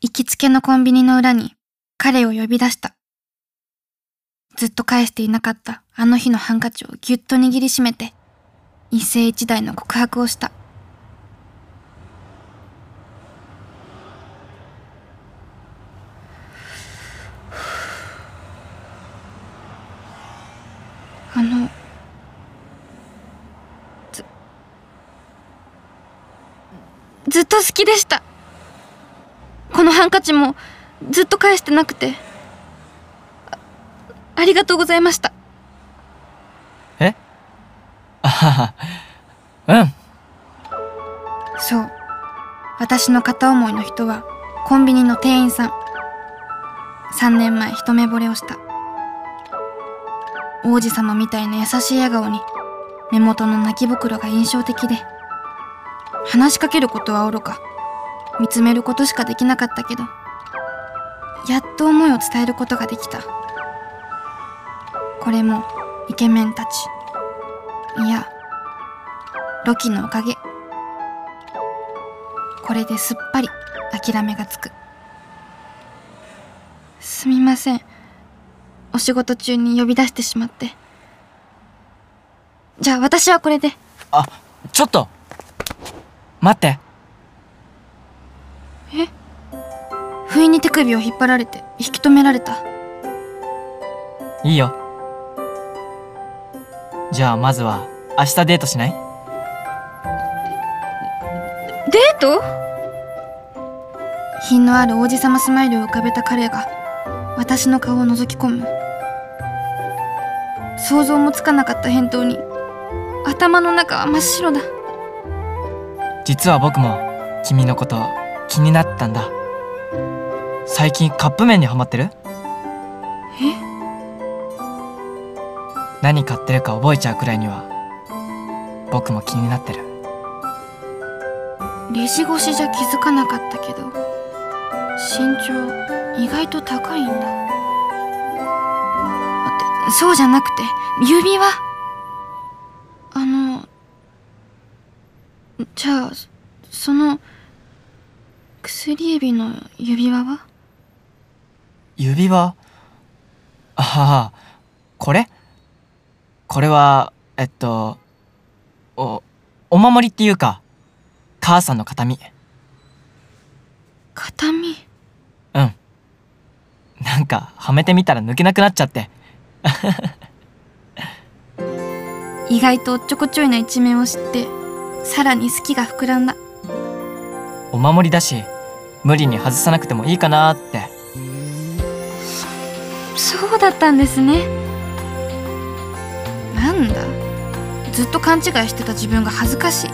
行きつけのコンビニの裏に彼を呼び出した。ずっと返していなかったあの日のハンカチをぎゅっと握りしめて、一世一代の告白をした。あの、ず、ずっと好きでした。ハンカチもずっと返してなくて。あありがとうございました。え？あはは。うん。そう。私の片思いの人はコンビニの店員さん。3年前一目惚れをした。王子様みたいな優しい笑顔に目元の泣き袋が印象的で話しかけることはおろか見つめることしかできなかったけどやっと思いを伝えることができた。これもイケメンたち。いやロキのおかげ。これですっぱり諦めがつく。すみません。お仕事中に呼び出してしまって。じゃあ私はこれで。あ、ちょっと。待って。不意に手首を引っ張られて引き止められた。いいよ。じゃあまずは明日デートしない？デート？品のある王子様スマイルを浮かべた彼が私の顔を覗き込む。想像もつかなかった返答に頭の中は真っ白だ。実は僕も君のこと気になったんだ。最近カップ麺にハマってる？え？何買ってるか覚えちゃうくらいには。僕も気になってる。レジ越しじゃ気づかなかったけど身長意外と高いんだ。待ってそうじゃなくて指輪？あのじゃあその薬指の指輪は？指輪？ああこれ？これはえっとおお守りっていうか母さんの形見。形見？うん。なんかはめてみたら抜けなくなっちゃって。意外とおっちょこちょいな一面を知ってさらに好きが膨らんだ。お守りだし無理に外さなくてもいいかなって。そうだったんですね。なんだ。ずっと勘違いしてた自分が恥ずかしい。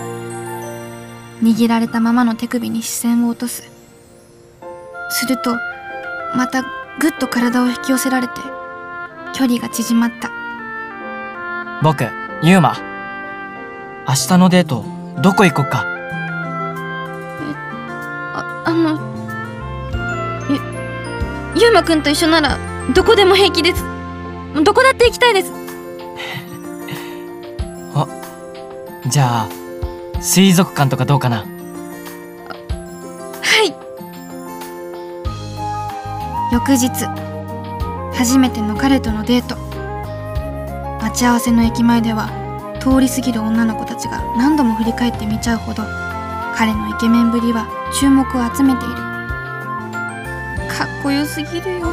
握られたままの手首に視線を落とす。するとまたぐっと体を引き寄せられて距離が縮まった。僕ユーマ。明日のデートどこ行こっか？ああのゆゆうまくんと一緒ならどこでも平気です。どこだって行きたいです。じゃあ水族館とかどうかな？はい。翌日初めての彼とのデート。待ち合わせの駅前では通り過ぎる女の子たちが何度も振り返って見ちゃうほど彼のイケメンぶりは注目を集めているこよすぎるよ。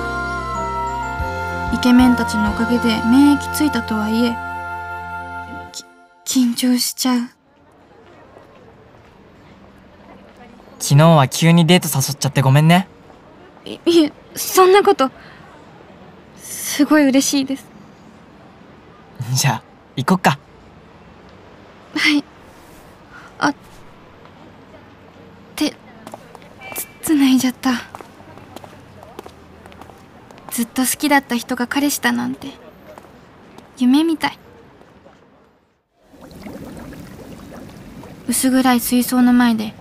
イケメンたちのおかげで免疫ついたとはいえき緊張しちゃう。昨日は急にデート誘っちゃってごめんね。いいえそんなことすごい嬉しいです。じゃあ行こっか。はい。あ手つつないじゃったずっと好きだった人が彼氏だなんて夢みたい。薄暗い水槽の前で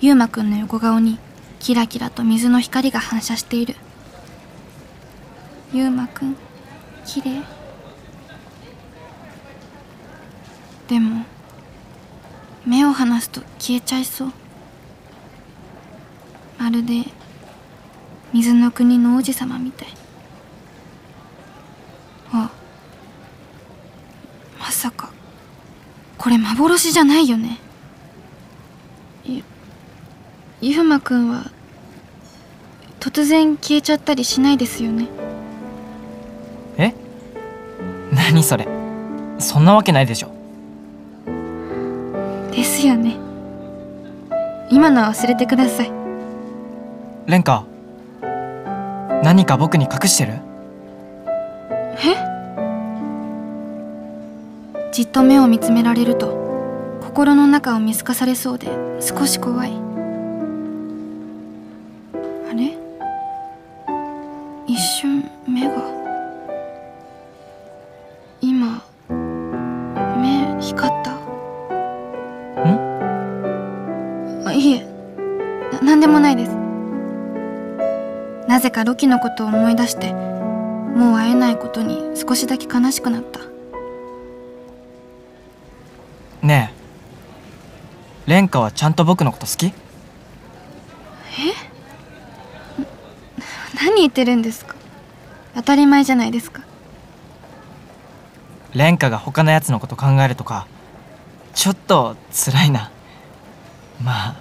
ゆうまくんの横顔にキラキラと水の光が反射している。ゆうまくん綺麗。でも目を離すと消えちゃいそう。まるで水の国の王子様みたいあまさかこれ幻じゃないよね。ゆゆうまくんは突然消えちゃったりしないですよね。え？何それ？そんなわけないでしょ。ですよね。今のは忘れてください。レンカ何か僕に隠してる？じっと目を見つめられると心の中を見透かされそうで少し怖い。あれ？一瞬目が。今目光った。ん？あいえ。な何でもないです。なぜかロキのことを思い出してもう会えないことに少しだけ悲しくなったねえ。レンカはちゃんと僕のこと好き？何言ってるんですか？当たり前じゃないですか。レンカが他のやつのこと考えるとかちょっと辛いな。まあ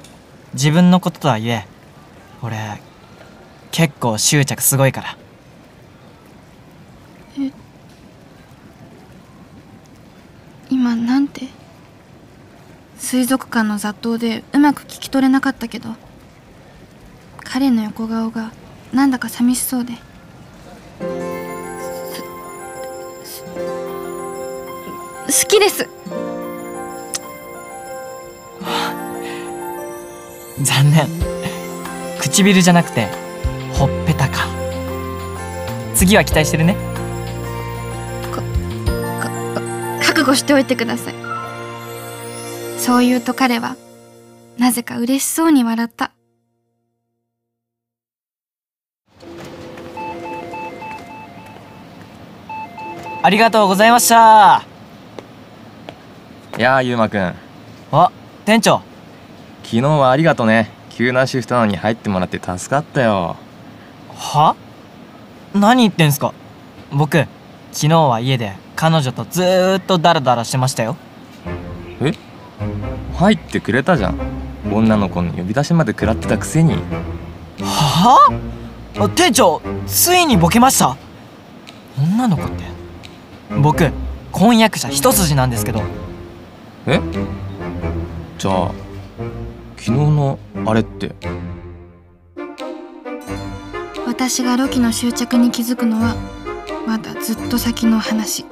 自分のこととはいえ俺結構執着すごいから。今なんて？水族館の雑踏でうまく聞き取れなかったけど彼の横顔がなんだか寂しそうで。好きです。残念。唇じゃなくてほっぺたか。次は期待してるね。覚悟しておいてくださいそう言うと彼はなぜか嬉しそうに笑った。ありがとうございました。いやーゆうまくん。あ店長。昨日はありがとね。急なシフトなのに入ってもらって助かったよ。は？何言ってんすか？僕昨日は家で彼女とずーっとダラダラしてましたよ。え？入ってくれたじゃん。女の子の呼び出しまで食らってたくせに。はあ？店長ついにボケました。女の子って？僕婚約者一筋なんですけど。え？じゃあ昨日のあれって？私がロキの執着に気づくのはまだずっと先の話